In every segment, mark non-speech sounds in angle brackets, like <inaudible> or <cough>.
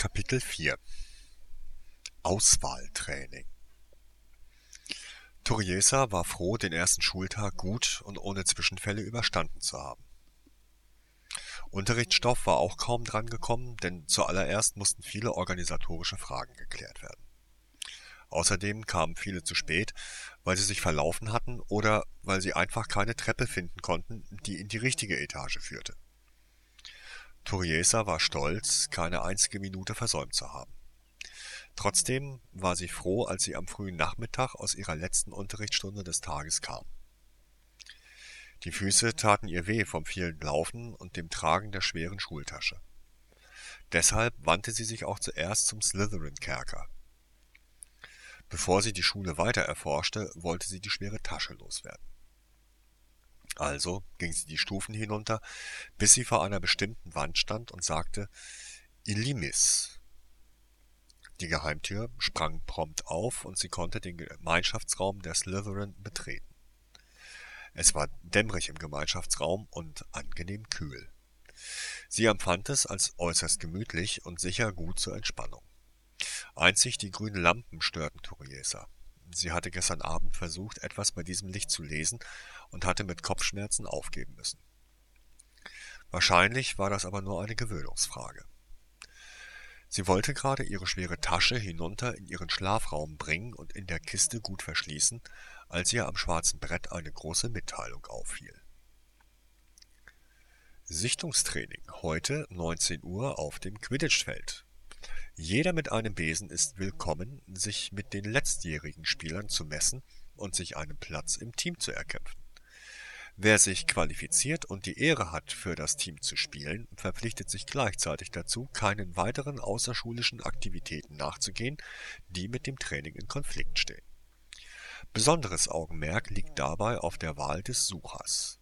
Kapitel 4 Auswahltraining Turiesa war froh, den ersten Schultag gut und ohne Zwischenfälle überstanden zu haben. Unterrichtsstoff war auch kaum drangekommen, denn zuallererst mussten viele organisatorische Fragen geklärt werden. Außerdem kamen viele zu spät, weil sie sich verlaufen hatten oder weil sie einfach keine Treppe finden konnten, die in die richtige Etage führte. Turiesa war stolz, keine einzige Minute versäumt zu haben. Trotzdem war sie froh, als sie am frühen Nachmittag aus ihrer letzten Unterrichtsstunde des Tages kam. Die Füße taten ihr weh vom vielen Laufen und dem Tragen der schweren Schultasche. Deshalb wandte sie sich auch zuerst zum Slytherin-Kerker. Bevor sie die Schule weiter erforschte, wollte sie die schwere Tasche loswerden. Also ging sie die Stufen hinunter, bis sie vor einer bestimmten Wand stand und sagte Illimis. Die Geheimtür sprang prompt auf und sie konnte den Gemeinschaftsraum der Slytherin betreten. Es war dämmerig im Gemeinschaftsraum und angenehm kühl. Sie empfand es als äußerst gemütlich und sicher gut zur Entspannung. Einzig die grünen Lampen störten Turiesa. Sie hatte gestern Abend versucht, etwas bei diesem Licht zu lesen und hatte mit Kopfschmerzen aufgeben müssen. Wahrscheinlich war das aber nur eine Gewöhnungsfrage. Sie wollte gerade ihre schwere Tasche hinunter in ihren Schlafraum bringen und in der Kiste gut verschließen, als ihr am schwarzen Brett eine große Mitteilung auffiel. Sichtungstraining heute 19 Uhr auf dem Quidditch-Feld. Jeder mit einem Besen ist willkommen, sich mit den letztjährigen Spielern zu messen und sich einen Platz im Team zu erkämpfen. Wer sich qualifiziert und die Ehre hat, für das Team zu spielen, verpflichtet sich gleichzeitig dazu, keinen weiteren außerschulischen Aktivitäten nachzugehen, die mit dem Training in Konflikt stehen. Besonderes Augenmerk liegt dabei auf der Wahl des Suchers.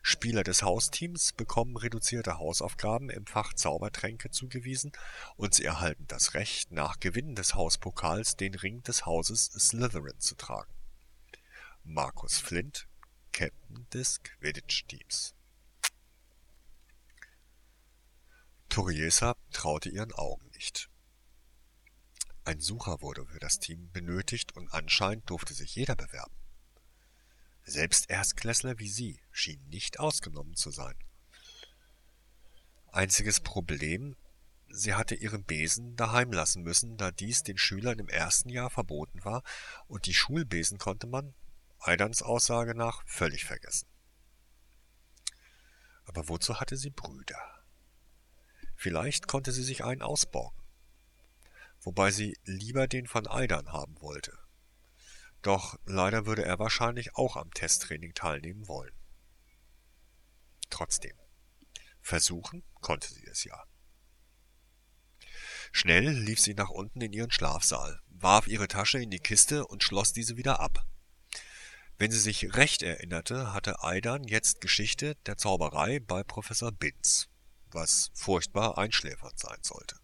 Spieler des Hausteams bekommen reduzierte Hausaufgaben im Fach Zaubertränke zugewiesen und sie erhalten das Recht, nach Gewinn des Hauspokals den Ring des Hauses Slytherin zu tragen. Markus Flint, Captain des Quidditch-Teams. Turiesa traute ihren Augen nicht. Ein Sucher wurde für das Team benötigt und anscheinend durfte sich jeder bewerben. Selbst Erstklässler wie sie schienen nicht ausgenommen zu sein. Einziges Problem, sie hatte ihren Besen daheim lassen müssen, da dies den Schülern im ersten Jahr verboten war, und die Schulbesen konnte man, Eidans Aussage nach, völlig vergessen. Aber wozu hatte sie Brüder? Vielleicht konnte sie sich einen ausborgen, wobei sie lieber den von Eidan haben wollte. Doch leider würde er wahrscheinlich auch am Testtraining teilnehmen wollen. Trotzdem, versuchen konnte sie es ja. Schnell lief sie nach unten in ihren Schlafsaal, warf ihre Tasche in die Kiste und schloss diese wieder ab. Wenn sie sich recht erinnerte, hatte Aidan jetzt Geschichte der Zauberei bei Professor Binz, was furchtbar einschläfernd sein sollte.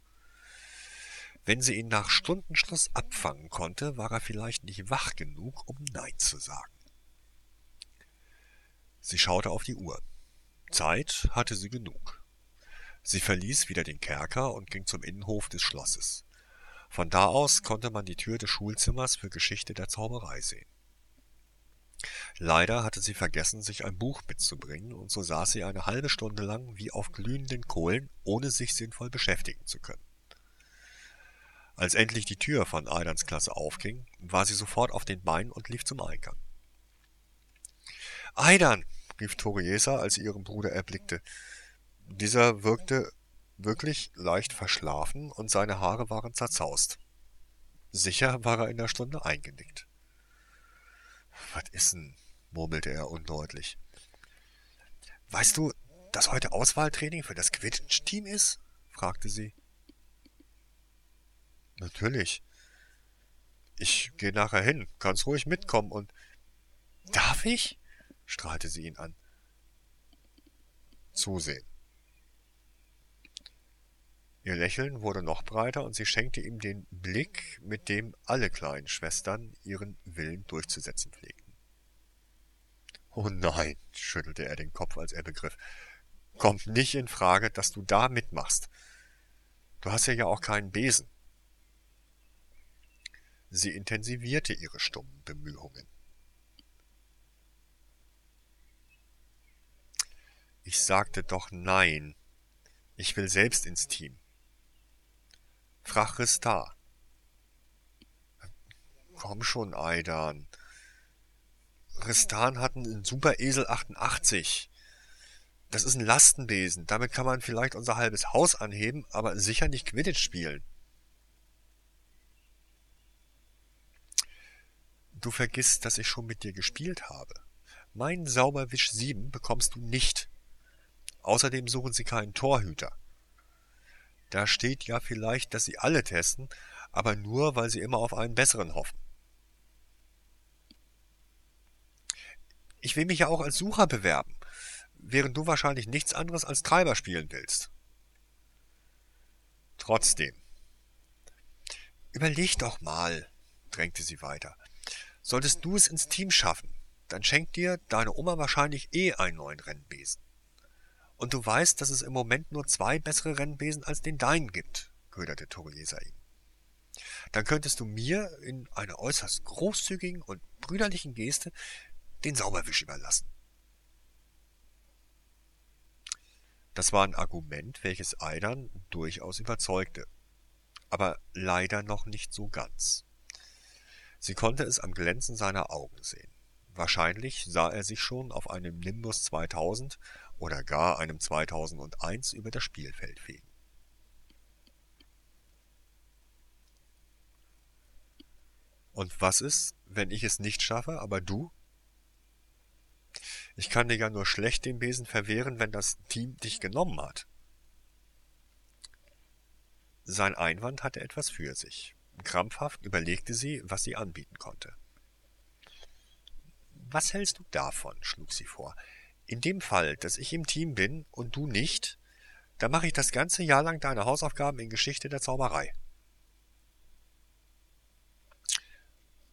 Wenn sie ihn nach Stundenschluss abfangen konnte, war er vielleicht nicht wach genug, um Nein zu sagen. Sie schaute auf die Uhr. Zeit hatte sie genug. Sie verließ wieder den Kerker und ging zum Innenhof des Schlosses. Von da aus konnte man die Tür des Schulzimmers für Geschichte der Zauberei sehen. Leider hatte sie vergessen, sich ein Buch mitzubringen, und so saß sie eine halbe Stunde lang wie auf glühenden Kohlen, ohne sich sinnvoll beschäftigen zu können. Als endlich die Tür von Aidans Klasse aufging, war sie sofort auf den Beinen und lief zum Eingang. Aidan! rief Toriesa, als sie ihren Bruder erblickte. Dieser wirkte wirklich leicht verschlafen und seine Haare waren zerzaust. Sicher war er in der Stunde eingenickt. Was ist denn? murmelte er undeutlich. Weißt du, dass heute Auswahltraining für das Quidditch-Team ist? fragte sie. Natürlich. Ich gehe nachher hin, kannst ruhig mitkommen und. Darf ich? strahlte sie ihn an. Zusehen. Ihr Lächeln wurde noch breiter und sie schenkte ihm den Blick, mit dem alle kleinen Schwestern ihren Willen durchzusetzen pflegten. Oh nein, schüttelte er den Kopf, als er begriff. Kommt nicht in Frage, dass du da mitmachst. Du hast ja ja auch keinen Besen. Sie intensivierte ihre stummen Bemühungen. Ich sagte doch nein. Ich will selbst ins Team. Frag Ristar. Komm schon, Aidan. Ristan hat einen Superesel 88. Das ist ein Lastenbesen. Damit kann man vielleicht unser halbes Haus anheben, aber sicher nicht Quidditch spielen. Du vergisst, dass ich schon mit dir gespielt habe. Mein Sauberwisch 7 bekommst du nicht. Außerdem suchen sie keinen Torhüter. Da steht ja vielleicht, dass sie alle testen, aber nur, weil sie immer auf einen besseren hoffen. Ich will mich ja auch als Sucher bewerben, während du wahrscheinlich nichts anderes als Treiber spielen willst. Trotzdem. Überleg doch mal, drängte sie weiter. Solltest du es ins Team schaffen, dann schenkt dir deine Oma wahrscheinlich eh einen neuen Rennbesen. Und du weißt, dass es im Moment nur zwei bessere Rennbesen als den deinen gibt, köderte Toriesa ihn. Dann könntest du mir in einer äußerst großzügigen und brüderlichen Geste den Sauberwisch überlassen. Das war ein Argument, welches Aidan durchaus überzeugte, aber leider noch nicht so ganz. Sie konnte es am Glänzen seiner Augen sehen. Wahrscheinlich sah er sich schon auf einem Nimbus 2000 oder gar einem 2001 über das Spielfeld fegen. Und was ist, wenn ich es nicht schaffe, aber du? Ich kann dir ja nur schlecht den Besen verwehren, wenn das Team dich genommen hat. Sein Einwand hatte etwas für sich. Krampfhaft überlegte sie, was sie anbieten konnte. Was hältst du davon? schlug sie vor. In dem Fall, dass ich im Team bin und du nicht, dann mache ich das ganze Jahr lang deine Hausaufgaben in Geschichte der Zauberei.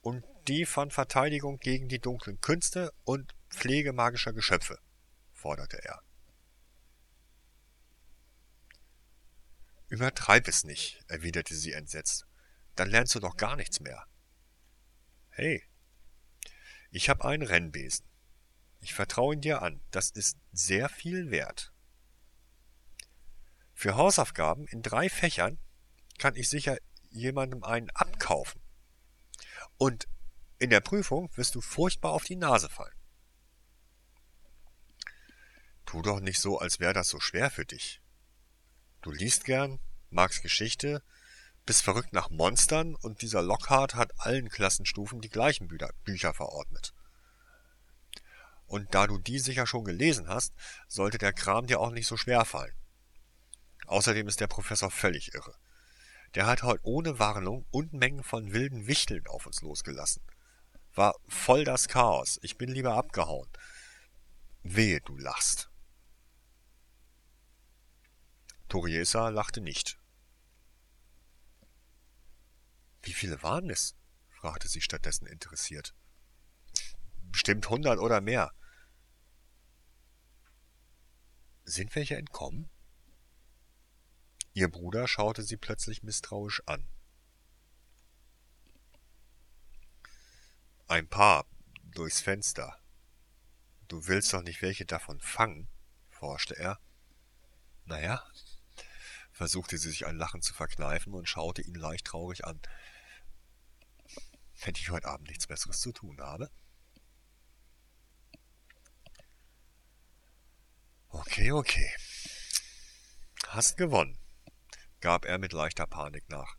Und die von Verteidigung gegen die dunklen Künste und Pflege magischer Geschöpfe, forderte er. Übertreib es nicht, erwiderte sie entsetzt. Dann lernst du doch gar nichts mehr. Hey, ich hab einen Rennbesen. Ich vertraue ihn dir an. Das ist sehr viel wert. Für Hausaufgaben in drei Fächern kann ich sicher jemandem einen abkaufen. Und in der Prüfung wirst du furchtbar auf die Nase fallen. Tu doch nicht so, als wäre das so schwer für dich. Du liest gern, magst Geschichte, bist verrückt nach Monstern und dieser Lockhart hat allen Klassenstufen die gleichen Bücher verordnet. Und da du die sicher schon gelesen hast, sollte der Kram dir auch nicht so schwer fallen. Außerdem ist der Professor völlig irre. Der hat heute ohne Warnung Unmengen von wilden Wichteln auf uns losgelassen. War voll das Chaos. Ich bin lieber abgehauen. Wehe, du lachst. Toriesa lachte nicht. Wie viele waren es? fragte sie stattdessen interessiert. Bestimmt hundert oder mehr. Sind welche entkommen? Ihr Bruder schaute sie plötzlich misstrauisch an. Ein paar durchs Fenster. Du willst doch nicht welche davon fangen? forschte er. Naja, versuchte sie sich ein Lachen zu verkneifen und schaute ihn leicht traurig an. Wenn ich heute Abend nichts Besseres zu tun habe? Okay, okay. Hast gewonnen, gab er mit leichter Panik nach.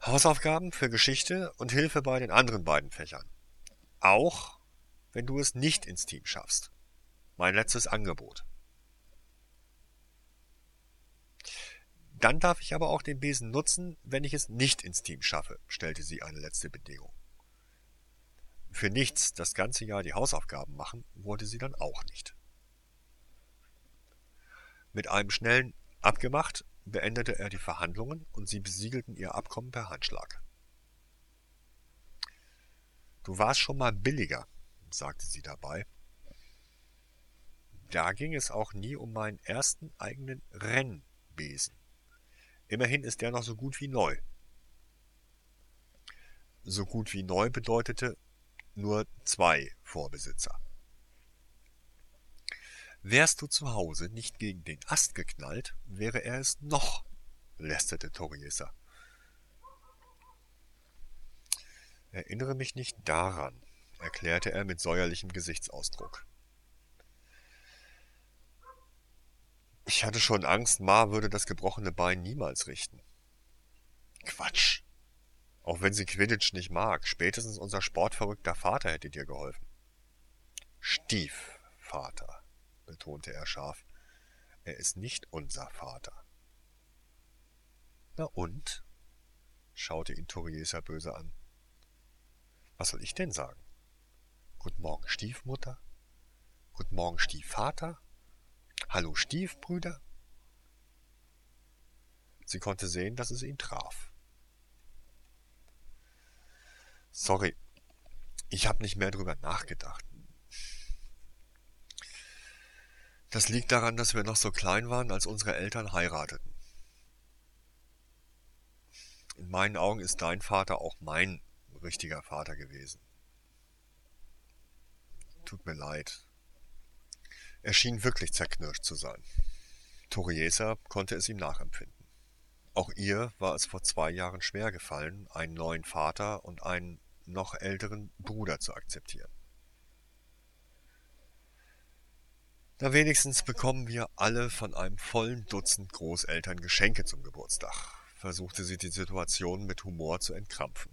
Hausaufgaben für Geschichte und Hilfe bei den anderen beiden Fächern. Auch wenn du es nicht ins Team schaffst. Mein letztes Angebot. Dann darf ich aber auch den Besen nutzen, wenn ich es nicht ins Team schaffe, stellte sie eine letzte Bedingung. Für nichts das ganze Jahr die Hausaufgaben machen, wollte sie dann auch nicht. Mit einem schnellen Abgemacht beendete er die Verhandlungen und sie besiegelten ihr Abkommen per Handschlag. Du warst schon mal billiger, sagte sie dabei. Da ging es auch nie um meinen ersten eigenen Rennbesen Immerhin ist der noch so gut wie neu. So gut wie neu bedeutete nur zwei Vorbesitzer. Wärst du zu Hause nicht gegen den Ast geknallt, wäre er es noch, lästerte Toriesa. Erinnere mich nicht daran, erklärte er mit säuerlichem Gesichtsausdruck. Ich hatte schon Angst, Ma würde das gebrochene Bein niemals richten. Quatsch. Auch wenn sie Quidditch nicht mag, spätestens unser sportverrückter Vater hätte dir geholfen. Stiefvater, betonte er scharf. Er ist nicht unser Vater. Na und? schaute ihn Toriesa böse an. Was soll ich denn sagen? Guten Morgen, Stiefmutter? Guten Morgen, Stiefvater? Hallo, Stiefbrüder? Sie konnte sehen, dass es ihn traf. Sorry, ich habe nicht mehr drüber nachgedacht. Das liegt daran, dass wir noch so klein waren, als unsere Eltern heirateten. In meinen Augen ist dein Vater auch mein richtiger Vater gewesen. Tut mir leid. Er schien wirklich zerknirscht zu sein. Toriesa konnte es ihm nachempfinden. Auch ihr war es vor zwei Jahren schwer gefallen, einen neuen Vater und einen noch älteren Bruder zu akzeptieren. Na wenigstens bekommen wir alle von einem vollen Dutzend Großeltern Geschenke zum Geburtstag, versuchte sie die Situation mit Humor zu entkrampfen.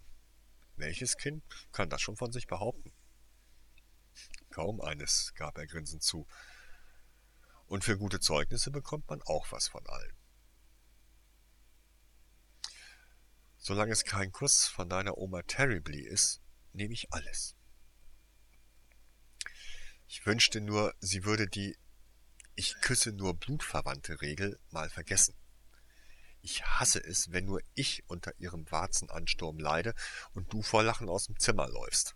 Welches Kind kann das schon von sich behaupten? Kaum eines, gab er grinsend zu. Und für gute Zeugnisse bekommt man auch was von allen. Solange es kein Kuss von deiner Oma Terribly ist, nehme ich alles. Ich wünschte nur, sie würde die Ich küsse nur Blutverwandte Regel mal vergessen. Ich hasse es, wenn nur ich unter ihrem Warzenansturm leide und du vor Lachen aus dem Zimmer läufst.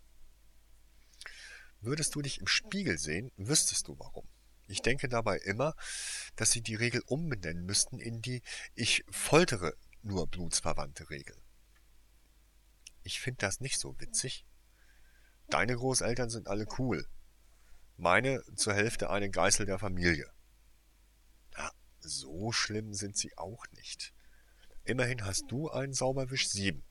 Würdest du dich im Spiegel sehen, wüsstest du warum. Ich denke dabei immer, dass sie die Regel umbenennen müssten in die Ich foltere nur blutsverwandte Regel. Ich finde das nicht so witzig. Deine Großeltern sind alle cool. Meine zur Hälfte eine Geißel der Familie. Na, so schlimm sind sie auch nicht. Immerhin hast du einen Sauberwisch 7.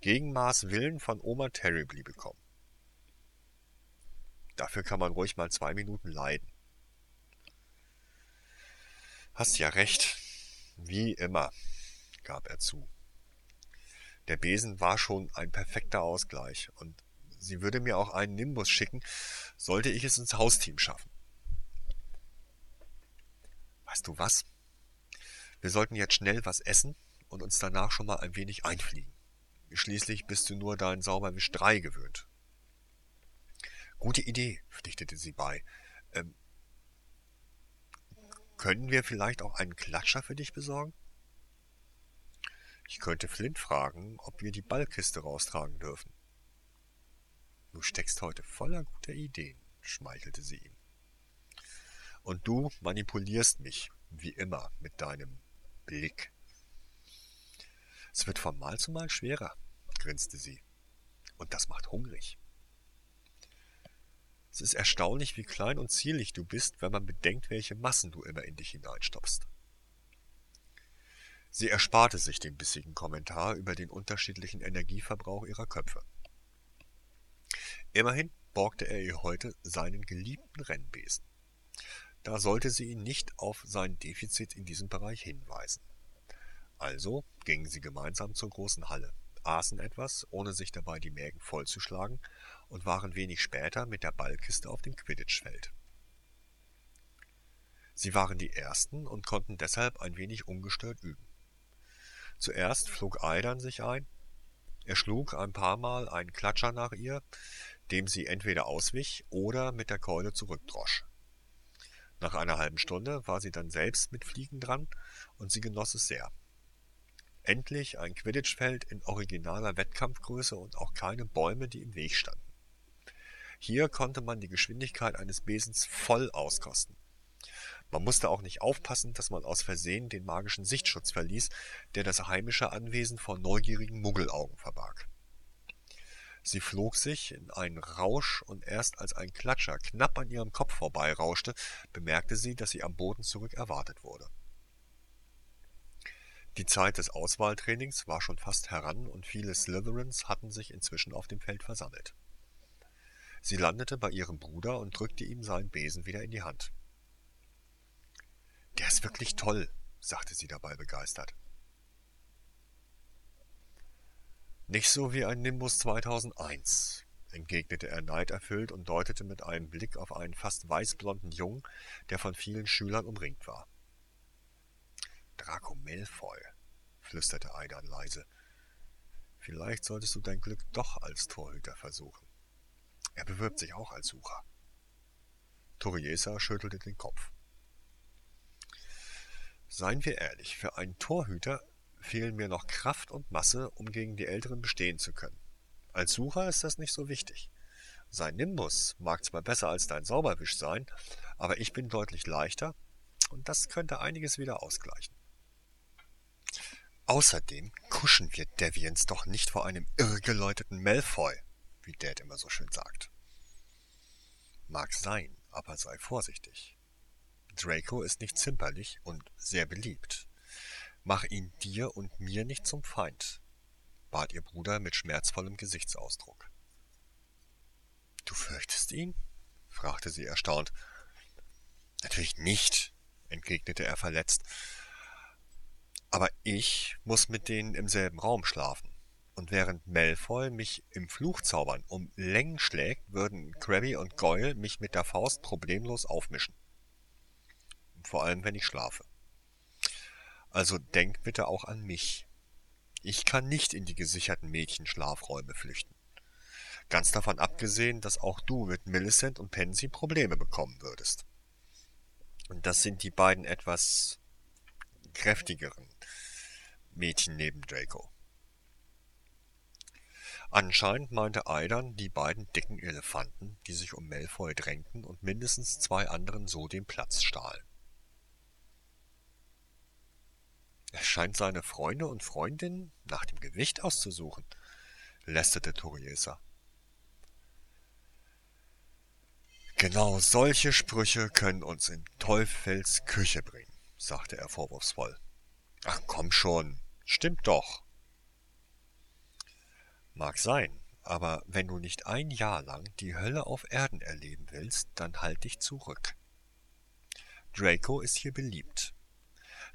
Gegen Maß Willen von Oma Terribly bekommen. Dafür kann man ruhig mal zwei Minuten leiden. Hast ja recht. Wie immer, gab er zu. Der Besen war schon ein perfekter Ausgleich, und sie würde mir auch einen Nimbus schicken, sollte ich es ins Hausteam schaffen. Weißt du was? Wir sollten jetzt schnell was essen und uns danach schon mal ein wenig einfliegen. Schließlich bist du nur dein Sauberwisch 3 gewöhnt. Gute Idee, pflichtete sie bei. Ähm, können wir vielleicht auch einen Klatscher für dich besorgen? Ich könnte Flint fragen, ob wir die Ballkiste raustragen dürfen. Du steckst heute voller guter Ideen, schmeichelte sie ihm. Und du manipulierst mich, wie immer, mit deinem Blick. Es wird von Mal zu Mal schwerer, grinste sie. Und das macht hungrig. Es ist erstaunlich, wie klein und zierlich du bist, wenn man bedenkt, welche Massen du immer in dich hineinstopfst. Sie ersparte sich den bissigen Kommentar über den unterschiedlichen Energieverbrauch ihrer Köpfe. Immerhin borgte er ihr heute seinen geliebten Rennbesen. Da sollte sie ihn nicht auf sein Defizit in diesem Bereich hinweisen. Also gingen sie gemeinsam zur großen Halle, aßen etwas, ohne sich dabei die Mägen vollzuschlagen, und waren wenig später mit der Ballkiste auf dem Quidditch-Feld. Sie waren die Ersten und konnten deshalb ein wenig ungestört üben. Zuerst flog Aidan sich ein. Er schlug ein paar Mal einen Klatscher nach ihr, dem sie entweder auswich oder mit der Keule zurückdrosch. Nach einer halben Stunde war sie dann selbst mit Fliegen dran und sie genoss es sehr. Endlich ein Quidditch-Feld in originaler Wettkampfgröße und auch keine Bäume, die im Weg standen. Hier konnte man die Geschwindigkeit eines Besens voll auskosten. Man musste auch nicht aufpassen, dass man aus Versehen den magischen Sichtschutz verließ, der das heimische Anwesen vor neugierigen Muggelaugen verbarg. Sie flog sich in einen Rausch, und erst als ein Klatscher knapp an ihrem Kopf vorbeirauschte, bemerkte sie, dass sie am Boden zurück erwartet wurde. Die Zeit des Auswahltrainings war schon fast heran, und viele Slytherins hatten sich inzwischen auf dem Feld versammelt. Sie landete bei ihrem Bruder und drückte ihm seinen Besen wieder in die Hand. Der ist wirklich toll, sagte sie dabei begeistert. Nicht so wie ein Nimbus 2001, entgegnete er neiderfüllt und deutete mit einem Blick auf einen fast weißblonden Jungen, der von vielen Schülern umringt war. Draco Malfoy, flüsterte Aidan leise. Vielleicht solltest du dein Glück doch als Torhüter versuchen. Er bewirbt sich auch als Sucher. Toriesa schüttelte den Kopf. Seien wir ehrlich, für einen Torhüter fehlen mir noch Kraft und Masse, um gegen die Älteren bestehen zu können. Als Sucher ist das nicht so wichtig. Sein Nimbus mag zwar besser als dein Sauberwisch sein, aber ich bin deutlich leichter und das könnte einiges wieder ausgleichen. Außerdem kuschen wir Deviants doch nicht vor einem irrgeläuteten Malfoy, wie Dad immer so schön sagt. Mag sein, aber sei vorsichtig. Draco ist nicht zimperlich und sehr beliebt. Mach ihn dir und mir nicht zum Feind, bat ihr Bruder mit schmerzvollem Gesichtsausdruck. Du fürchtest ihn? fragte sie erstaunt. Natürlich nicht, entgegnete er verletzt. Aber ich muss mit denen im selben Raum schlafen. Und während Malfoy mich im Fluchzaubern um Längen schlägt, würden Krabby und Goyle mich mit der Faust problemlos aufmischen vor allem wenn ich schlafe. Also denk bitte auch an mich. Ich kann nicht in die gesicherten Mädchenschlafräume flüchten. Ganz davon abgesehen, dass auch du mit Millicent und Pansy Probleme bekommen würdest. Und das sind die beiden etwas kräftigeren Mädchen neben Draco. Anscheinend meinte Aidan die beiden dicken Elefanten, die sich um Malfoy drängten und mindestens zwei anderen so den Platz stahlen. Er scheint seine Freunde und Freundinnen nach dem Gewicht auszusuchen, lästerte Toriesa. Genau solche Sprüche können uns in Teufels Küche bringen, sagte er vorwurfsvoll. Ach komm schon, stimmt doch. Mag sein, aber wenn du nicht ein Jahr lang die Hölle auf Erden erleben willst, dann halt dich zurück. Draco ist hier beliebt.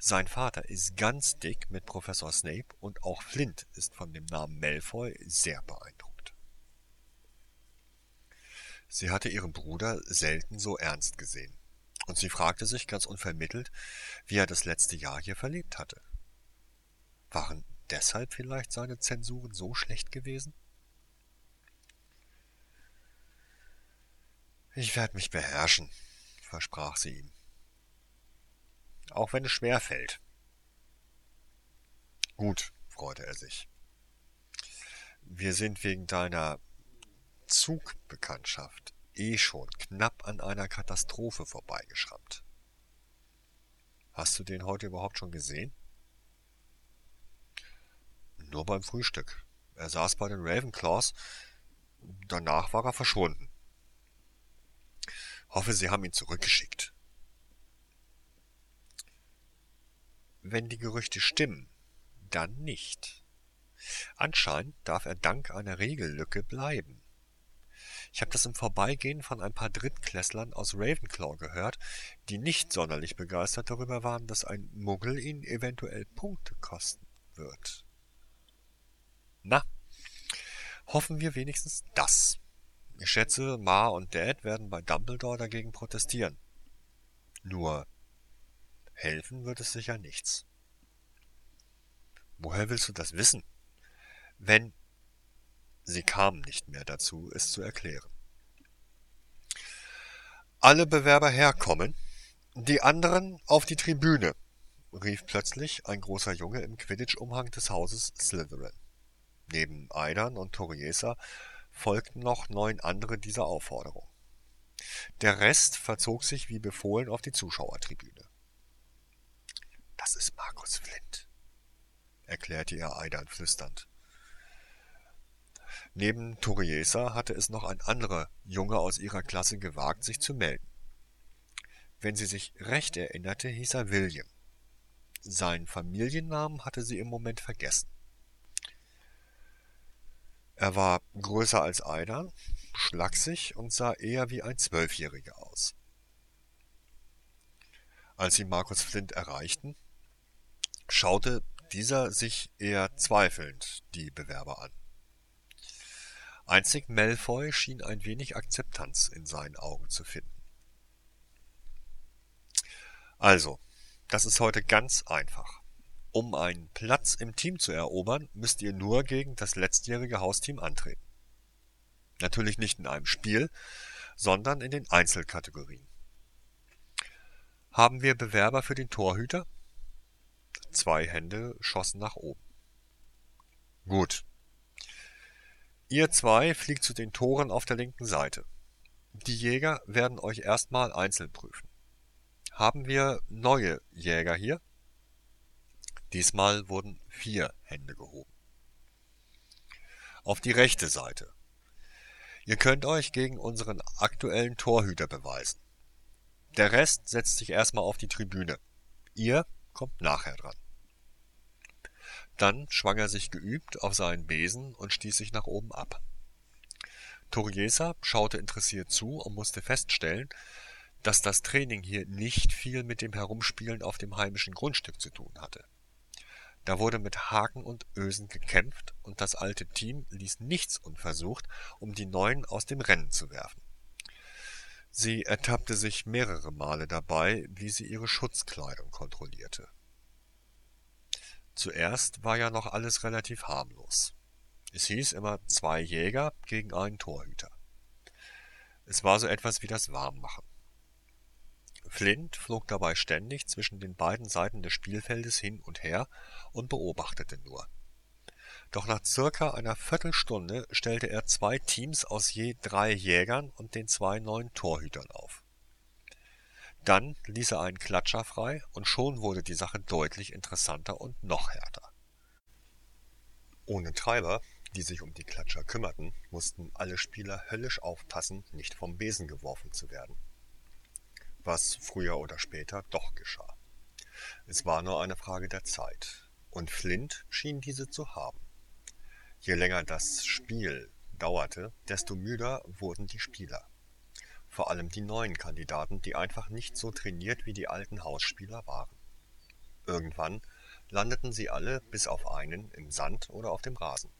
Sein Vater ist ganz dick mit Professor Snape und auch Flint ist von dem Namen Malfoy sehr beeindruckt. Sie hatte ihren Bruder selten so ernst gesehen, und sie fragte sich ganz unvermittelt, wie er das letzte Jahr hier verlebt hatte. Waren deshalb vielleicht seine Zensuren so schlecht gewesen? Ich werde mich beherrschen, versprach sie ihm auch wenn es schwer fällt. Gut, freute er sich. Wir sind wegen deiner Zugbekanntschaft eh schon knapp an einer Katastrophe vorbeigeschrammt. Hast du den heute überhaupt schon gesehen? Nur beim Frühstück. Er saß bei den Ravenclaws. Danach war er verschwunden. Hoffe, sie haben ihn zurückgeschickt. Wenn die Gerüchte stimmen, dann nicht. Anscheinend darf er dank einer Regellücke bleiben. Ich habe das im Vorbeigehen von ein paar Drittklässlern aus Ravenclaw gehört, die nicht sonderlich begeistert darüber waren, dass ein Muggel ihnen eventuell Punkte kosten wird. Na, hoffen wir wenigstens das. Ich schätze, Ma und Dad werden bei Dumbledore dagegen protestieren. Nur Helfen wird es sicher nichts. Woher willst du das wissen? Wenn sie kamen nicht mehr dazu, es zu erklären. Alle Bewerber herkommen, die anderen auf die Tribüne, rief plötzlich ein großer Junge im Quidditch-Umhang des Hauses Slytherin. Neben Aidan und Toriesa folgten noch neun andere dieser Aufforderung. Der Rest verzog sich wie befohlen auf die Zuschauertribüne. Das ist Markus Flint, erklärte ihr Aidan flüsternd. Neben Toriesa hatte es noch ein anderer Junge aus ihrer Klasse gewagt, sich zu melden. Wenn sie sich recht erinnerte, hieß er William. Seinen Familiennamen hatte sie im Moment vergessen. Er war größer als Aidan, schlaksig und sah eher wie ein Zwölfjähriger aus. Als sie Markus Flint erreichten, schaute dieser sich eher zweifelnd die Bewerber an. Einzig Malfoy schien ein wenig Akzeptanz in seinen Augen zu finden. Also, das ist heute ganz einfach. Um einen Platz im Team zu erobern, müsst ihr nur gegen das letztjährige Hausteam antreten. Natürlich nicht in einem Spiel, sondern in den Einzelkategorien. Haben wir Bewerber für den Torhüter? Zwei Hände schossen nach oben. Gut, Ihr zwei fliegt zu den Toren auf der linken Seite. Die Jäger werden euch erstmal einzeln prüfen. Haben wir neue Jäger hier? Diesmal wurden vier Hände gehoben. Auf die rechte Seite. Ihr könnt euch gegen unseren aktuellen Torhüter beweisen. Der Rest setzt sich erstmal auf die Tribüne. Ihr kommt nachher dran. Dann schwang er sich geübt auf seinen Besen und stieß sich nach oben ab. Toriesa schaute interessiert zu und musste feststellen, dass das Training hier nicht viel mit dem Herumspielen auf dem heimischen Grundstück zu tun hatte. Da wurde mit Haken und Ösen gekämpft und das alte Team ließ nichts unversucht, um die Neuen aus dem Rennen zu werfen. Sie ertappte sich mehrere Male dabei, wie sie ihre Schutzkleidung kontrollierte. Zuerst war ja noch alles relativ harmlos. Es hieß immer zwei Jäger gegen einen Torhüter. Es war so etwas wie das Warmmachen. Flint flog dabei ständig zwischen den beiden Seiten des Spielfeldes hin und her und beobachtete nur. Doch nach circa einer Viertelstunde stellte er zwei Teams aus je drei Jägern und den zwei neuen Torhütern auf. Dann ließ er einen Klatscher frei und schon wurde die Sache deutlich interessanter und noch härter. Ohne Treiber, die sich um die Klatscher kümmerten, mussten alle Spieler höllisch aufpassen, nicht vom Besen geworfen zu werden. Was früher oder später doch geschah. Es war nur eine Frage der Zeit, und Flint schien diese zu haben. Je länger das Spiel dauerte, desto müder wurden die Spieler vor allem die neuen Kandidaten, die einfach nicht so trainiert wie die alten Hausspieler waren. Irgendwann landeten sie alle bis auf einen im Sand oder auf dem Rasen.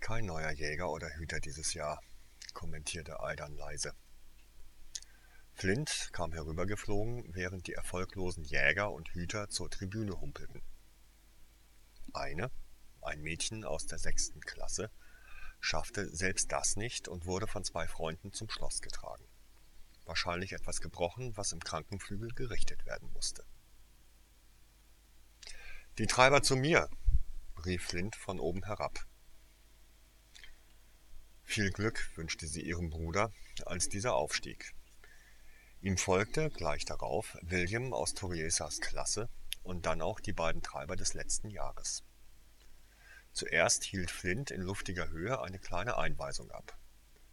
Kein neuer Jäger oder Hüter dieses Jahr, kommentierte Aidan leise. Flint kam herübergeflogen, während die erfolglosen Jäger und Hüter zur Tribüne humpelten. Eine, ein Mädchen aus der sechsten Klasse, schaffte selbst das nicht und wurde von zwei Freunden zum Schloss getragen. Wahrscheinlich etwas gebrochen, was im Krankenflügel gerichtet werden musste. Die Treiber zu mir, rief Flint von oben herab. Viel Glück wünschte sie ihrem Bruder, als dieser aufstieg. Ihm folgte gleich darauf William aus Toriesas Klasse und dann auch die beiden Treiber des letzten Jahres. Zuerst hielt Flint in luftiger Höhe eine kleine Einweisung ab.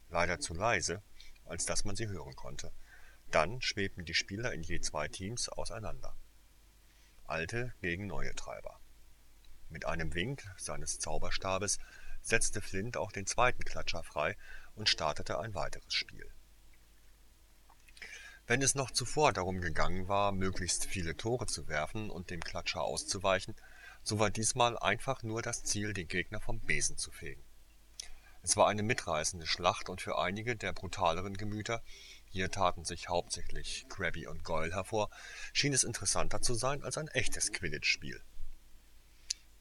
Leider zu leise, als dass man sie hören konnte. Dann schwebten die Spieler in je zwei Teams auseinander. Alte gegen neue Treiber. Mit einem Wink seines Zauberstabes setzte Flint auch den zweiten Klatscher frei und startete ein weiteres Spiel. Wenn es noch zuvor darum gegangen war, möglichst viele Tore zu werfen und dem Klatscher auszuweichen, so war diesmal einfach nur das Ziel, den Gegner vom Besen zu fegen. Es war eine mitreißende Schlacht und für einige der brutaleren Gemüter hier taten sich hauptsächlich Krabby und Goyle hervor, schien es interessanter zu sein als ein echtes Quidditch-Spiel.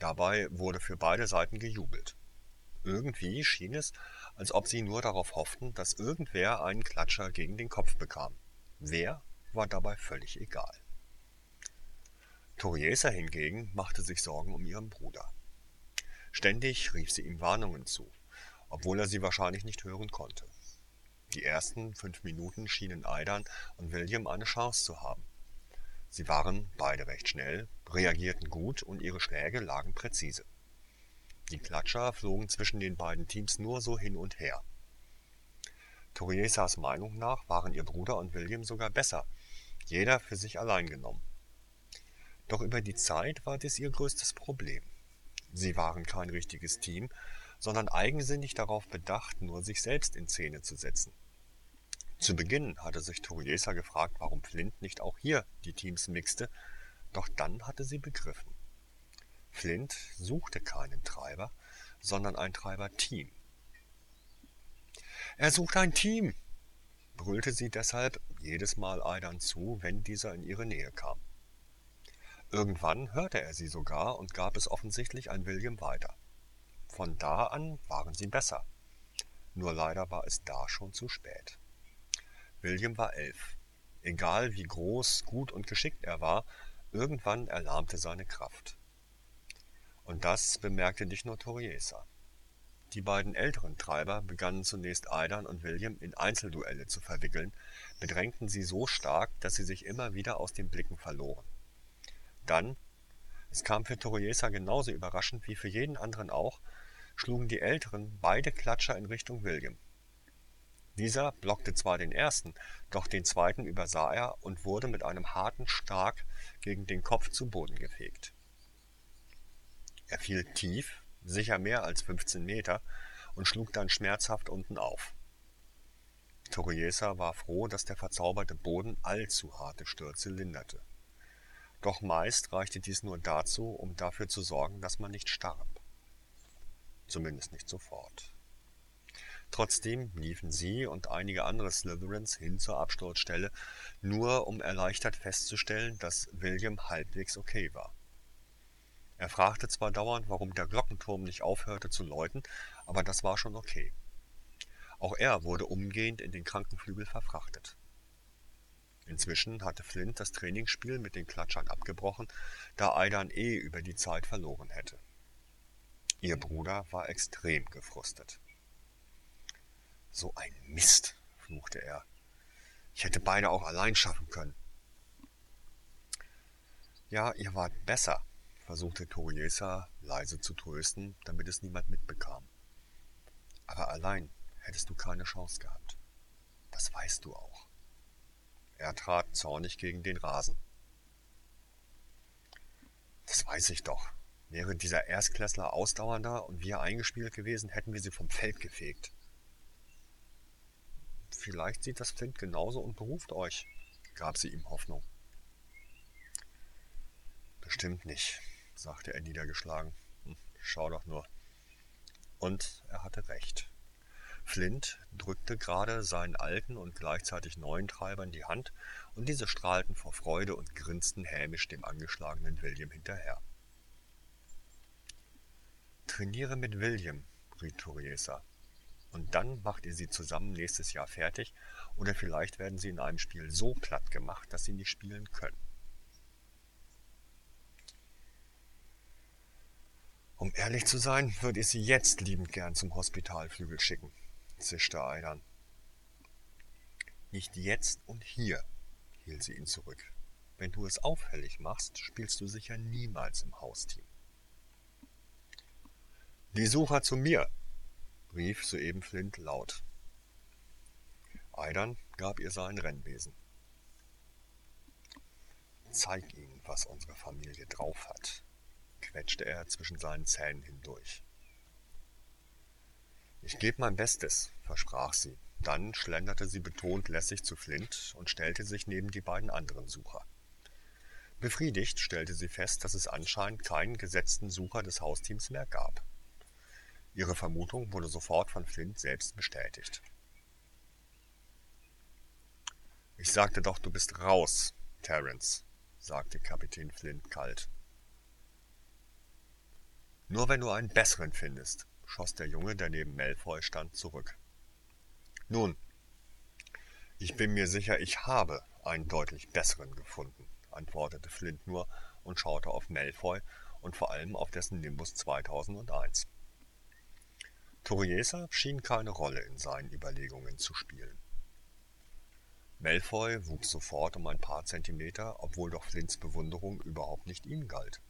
Dabei wurde für beide Seiten gejubelt. Irgendwie schien es, als ob sie nur darauf hofften, dass irgendwer einen Klatscher gegen den Kopf bekam. Wer, war dabei völlig egal. Toriesa hingegen machte sich Sorgen um ihren Bruder. Ständig rief sie ihm Warnungen zu, obwohl er sie wahrscheinlich nicht hören konnte. Die ersten fünf Minuten schienen Aidan und William eine Chance zu haben. Sie waren beide recht schnell, reagierten gut und ihre Schläge lagen präzise. Die Klatscher flogen zwischen den beiden Teams nur so hin und her. Toriesas Meinung nach waren ihr Bruder und William sogar besser, jeder für sich allein genommen. Doch über die Zeit war dies ihr größtes Problem. Sie waren kein richtiges Team, sondern eigensinnig darauf bedacht, nur sich selbst in Szene zu setzen. Zu Beginn hatte sich Toriesa gefragt, warum Flint nicht auch hier die Teams mixte, doch dann hatte sie begriffen. Flint suchte keinen Treiber, sondern ein Treiber-Team. Er sucht ein Team, brüllte sie deshalb jedes Mal Aidan zu, wenn dieser in ihre Nähe kam. Irgendwann hörte er sie sogar und gab es offensichtlich an William weiter. Von da an waren sie besser. Nur leider war es da schon zu spät. William war elf. Egal wie groß, gut und geschickt er war, irgendwann erlahmte seine Kraft. Und das bemerkte nicht nur Toriesa. Die beiden älteren Treiber begannen zunächst Aidan und William in Einzelduelle zu verwickeln, bedrängten sie so stark, dass sie sich immer wieder aus den Blicken verloren. Dann, es kam für Toriesa genauso überraschend wie für jeden anderen auch, schlugen die Älteren beide Klatscher in Richtung William. Dieser blockte zwar den ersten, doch den zweiten übersah er und wurde mit einem harten Schlag gegen den Kopf zu Boden gefegt. Er fiel tief, sicher mehr als 15 Meter, und schlug dann schmerzhaft unten auf. Toriesa war froh, dass der verzauberte Boden allzu harte Stürze linderte. Doch meist reichte dies nur dazu, um dafür zu sorgen, dass man nicht starb. Zumindest nicht sofort. Trotzdem liefen sie und einige andere Slytherins hin zur Absturzstelle, nur um erleichtert festzustellen, dass William halbwegs okay war. Er fragte zwar dauernd, warum der Glockenturm nicht aufhörte zu läuten, aber das war schon okay. Auch er wurde umgehend in den Krankenflügel verfrachtet. Inzwischen hatte Flint das Trainingsspiel mit den Klatschern abgebrochen, da Aidan eh über die Zeit verloren hätte. Ihr Bruder war extrem gefrustet. So ein Mist, fluchte er. Ich hätte beide auch allein schaffen können. Ja, ihr wart besser, versuchte Toriesa leise zu trösten, damit es niemand mitbekam. Aber allein hättest du keine Chance gehabt. Das weißt du auch. Er trat zornig gegen den Rasen. Das weiß ich doch. Wäre dieser Erstklässler ausdauernder und wir eingespielt gewesen, hätten wir sie vom Feld gefegt. Vielleicht sieht das Flint genauso und beruft euch, gab sie ihm Hoffnung. Bestimmt nicht, sagte er niedergeschlagen. Hm, schau doch nur. Und er hatte recht. Flint drückte gerade seinen alten und gleichzeitig neuen Treibern die Hand, und diese strahlten vor Freude und grinsten hämisch dem angeschlagenen William hinterher. Trainiere mit William, riet Toriesa. Und dann macht ihr sie zusammen nächstes Jahr fertig, oder vielleicht werden sie in einem Spiel so platt gemacht, dass sie nicht spielen können. Um ehrlich zu sein, würde ich sie jetzt liebend gern zum Hospitalflügel schicken, zischte Aidan. Nicht jetzt und hier, hielt sie ihn zurück. Wenn du es auffällig machst, spielst du sicher niemals im Hausteam. Die Sucher zu mir, rief soeben Flint laut. Aidan gab ihr seinen Rennbesen. Zeig ihnen, was unsere Familie drauf hat, quetschte er zwischen seinen Zähnen hindurch. Ich gebe mein Bestes, versprach sie. Dann schlenderte sie betont lässig zu Flint und stellte sich neben die beiden anderen Sucher. Befriedigt stellte sie fest, dass es anscheinend keinen gesetzten Sucher des Hausteams mehr gab. Ihre Vermutung wurde sofort von Flint selbst bestätigt. Ich sagte doch, du bist raus, Terence, sagte Kapitän Flint kalt. Nur wenn du einen besseren findest, schoss der Junge, der neben Malfoy stand, zurück. Nun, ich bin mir sicher, ich habe einen deutlich besseren gefunden, antwortete Flint nur und schaute auf Malfoy und vor allem auf dessen Nimbus 2001. Toriesa schien keine Rolle in seinen Überlegungen zu spielen. Malfoy wuchs sofort um ein paar Zentimeter, obwohl doch Flints Bewunderung überhaupt nicht ihm galt.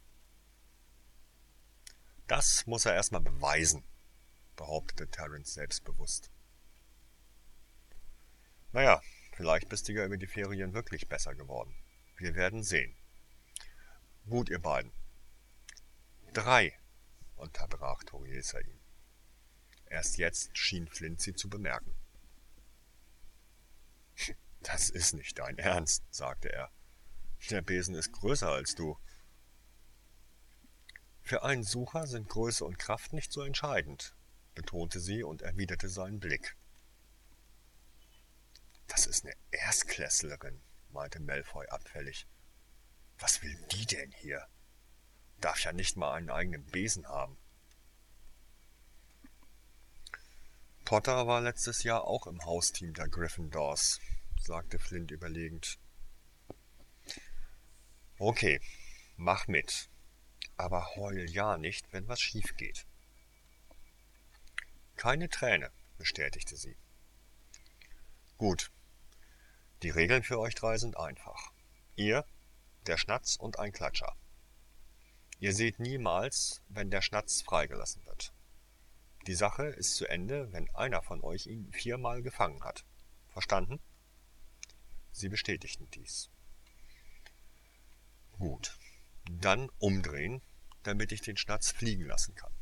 Das muss er erstmal beweisen, behauptete Terence selbstbewusst. Naja, vielleicht bist du ja über die Ferien wirklich besser geworden. Wir werden sehen. Gut, ihr beiden. Drei, unterbrach Toriesa ihn. Erst jetzt schien Flint sie zu bemerken. <laughs> Das ist nicht dein Ernst, sagte er. Der Besen ist größer als du. Für einen Sucher sind Größe und Kraft nicht so entscheidend, betonte sie und erwiderte seinen Blick. Das ist eine Erstklässlerin, meinte Malfoy abfällig. Was will die denn hier? Darf ja nicht mal einen eigenen Besen haben. Potter war letztes Jahr auch im Hausteam der Gryffindors, sagte Flint überlegend. Okay, mach mit. Aber heul ja nicht, wenn was schief geht. Keine Träne, bestätigte sie. Gut. Die Regeln für euch drei sind einfach. Ihr, der Schnatz und ein Klatscher. Ihr seht niemals, wenn der Schnatz freigelassen wird. Die Sache ist zu Ende, wenn einer von euch ihn viermal gefangen hat. Verstanden? Sie bestätigten dies. Gut. Dann umdrehen, damit ich den Schnatz fliegen lassen kann.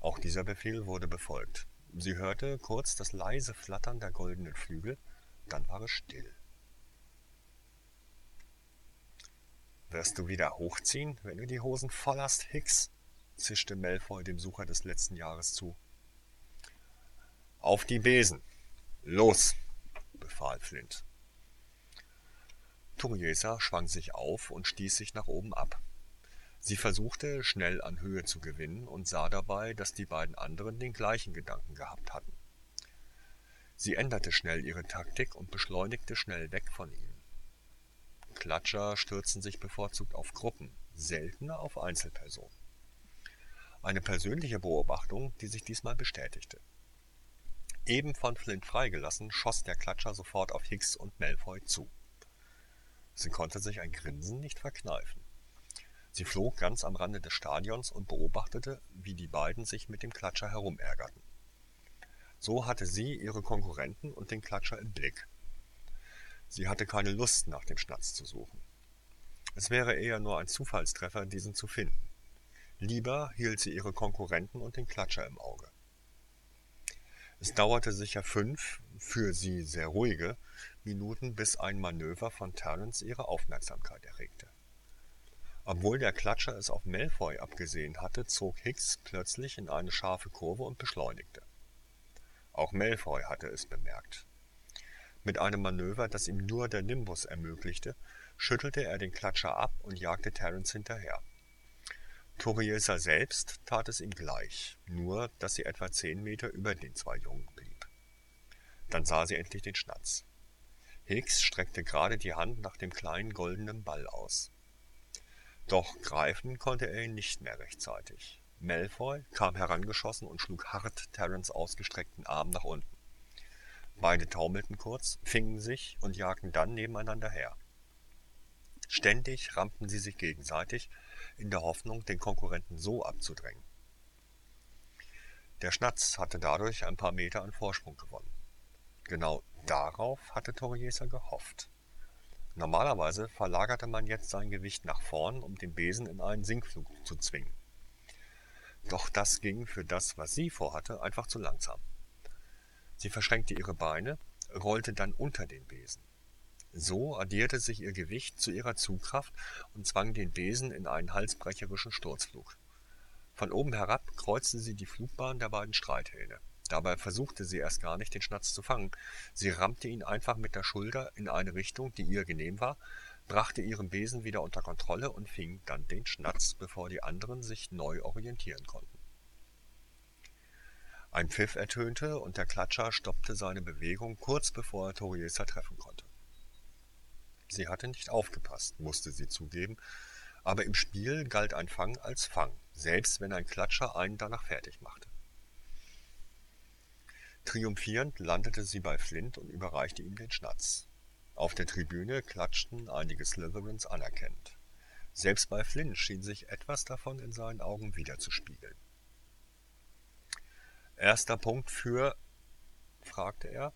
Auch dieser Befehl wurde befolgt. Sie hörte kurz das leise Flattern der goldenen Flügel, dann war es still. Wirst du wieder hochziehen, wenn du die Hosen voll hast, Hicks? zischte Malfoy dem Sucher des letzten Jahres zu. Auf die Besen! Los! befahl Flint. Turiesa schwang sich auf und stieß sich nach oben ab. Sie versuchte, schnell an Höhe zu gewinnen und sah dabei, dass die beiden anderen den gleichen Gedanken gehabt hatten. Sie änderte schnell ihre Taktik und beschleunigte schnell weg von ihnen. Klatscher stürzen sich bevorzugt auf Gruppen, seltener auf Einzelpersonen. Eine persönliche Beobachtung, die sich diesmal bestätigte. Eben von Flint freigelassen, schoss der Klatscher sofort auf Hicks und Malfoy zu. Sie konnte sich ein Grinsen nicht verkneifen. Sie flog ganz am Rande des Stadions und beobachtete, wie die beiden sich mit dem Klatscher herumärgerten. So hatte sie ihre Konkurrenten und den Klatscher im Blick. Sie hatte keine Lust, nach dem Schnatz zu suchen. Es wäre eher nur ein Zufallstreffer, diesen zu finden. Lieber hielt sie ihre Konkurrenten und den Klatscher im Auge. Es dauerte sicher fünf, für sie sehr ruhige, Minuten, bis ein Manöver von Terence ihre Aufmerksamkeit erregte. Obwohl der Klatscher es auf Malfoy abgesehen hatte, zog Hicks plötzlich in eine scharfe Kurve und beschleunigte. Auch Malfoy hatte es bemerkt. Mit einem Manöver, das ihm nur der Nimbus ermöglichte, schüttelte er den Klatscher ab und jagte Terence hinterher. Torielsa selbst tat es ihm gleich, nur dass sie etwa zehn Meter über den zwei Jungen blieb. Dann sah sie endlich den Schnatz. Hicks streckte gerade die Hand nach dem kleinen goldenen Ball aus. Doch greifen konnte er ihn nicht mehr rechtzeitig. Malfoy kam herangeschossen und schlug hart Terence ausgestreckten Arm nach unten. Beide taumelten kurz, fingen sich und jagten dann nebeneinander her. Ständig rammten sie sich gegenseitig, in der Hoffnung, den Konkurrenten so abzudrängen. Der Schnatz hatte dadurch ein paar Meter an Vorsprung gewonnen. Genau darauf hatte Toriesa gehofft. Normalerweise verlagerte man jetzt sein Gewicht nach vorn, um den Besen in einen Sinkflug zu zwingen. Doch das ging für das, was sie vorhatte, einfach zu langsam. Sie verschränkte ihre Beine, rollte dann unter den Besen. So addierte sich ihr Gewicht zu ihrer Zugkraft und zwang den Besen in einen halsbrecherischen Sturzflug. Von oben herab kreuzte sie die Flugbahn der beiden Streithähne. Dabei versuchte sie erst gar nicht, den Schnatz zu fangen. Sie rammte ihn einfach mit der Schulter in eine Richtung, die ihr genehm war, brachte ihren Besen wieder unter Kontrolle und fing dann den Schnatz, bevor die anderen sich neu orientieren konnten. Ein Pfiff ertönte und der Klatscher stoppte seine Bewegung kurz bevor er Toriesa treffen konnte. Sie hatte nicht aufgepasst, musste sie zugeben, aber im Spiel galt ein Fang als Fang selbst wenn ein Klatscher einen danach fertig machte. Triumphierend landete sie bei Flint und überreichte ihm den Schnatz. Auf der Tribüne klatschten einige Slytherins anerkennend. Selbst bei Flint schien sich etwas davon in seinen Augen wiederzuspiegeln. Erster Punkt für, fragte er.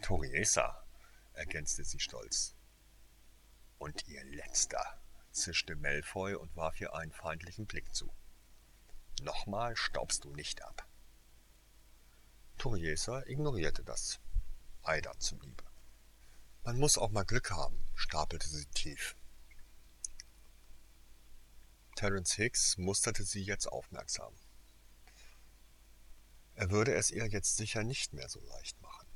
Toriesa, ergänzte sie stolz. Und ihr letzter, zischte Malfoy und warf ihr einen feindlichen Blick zu. Nochmal staubst du nicht ab. Toriesa ignorierte das, Eider zuliebe. Man muss auch mal Glück haben, stapelte sie tief. Terence Hicks musterte sie jetzt aufmerksam. Er würde es ihr jetzt sicher nicht mehr so leicht machen.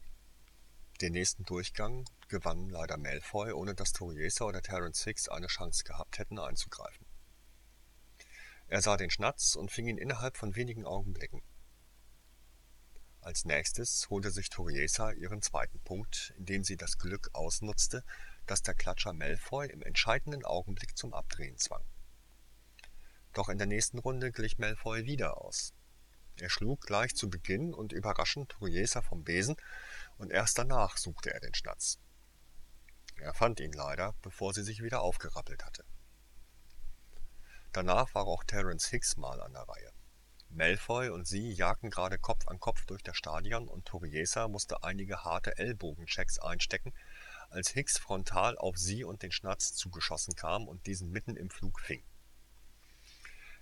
Den nächsten Durchgang gewann leider Malfoy, ohne dass Toriesa oder Terence Hicks eine Chance gehabt hätten, einzugreifen. Er sah den Schnatz und fing ihn innerhalb von wenigen Augenblicken. Als nächstes holte sich Toriesa ihren zweiten Punkt, indem sie das Glück ausnutzte, das der Klatscher Malfoy im entscheidenden Augenblick zum Abdrehen zwang. Doch in der nächsten Runde glich Malfoy wieder aus. Er schlug gleich zu Beginn und überraschend Toriesa vom Besen, und erst danach suchte er den Schnatz. Er fand ihn leider, bevor sie sich wieder aufgerappelt hatte. Danach war auch Terence Hicks mal an der Reihe. Malfoy und sie jagten gerade Kopf an Kopf durch das Stadion und Toriesa musste einige harte Ellbogenchecks einstecken, als Hicks frontal auf sie und den Schnatz zugeschossen kam und diesen mitten im Flug fing.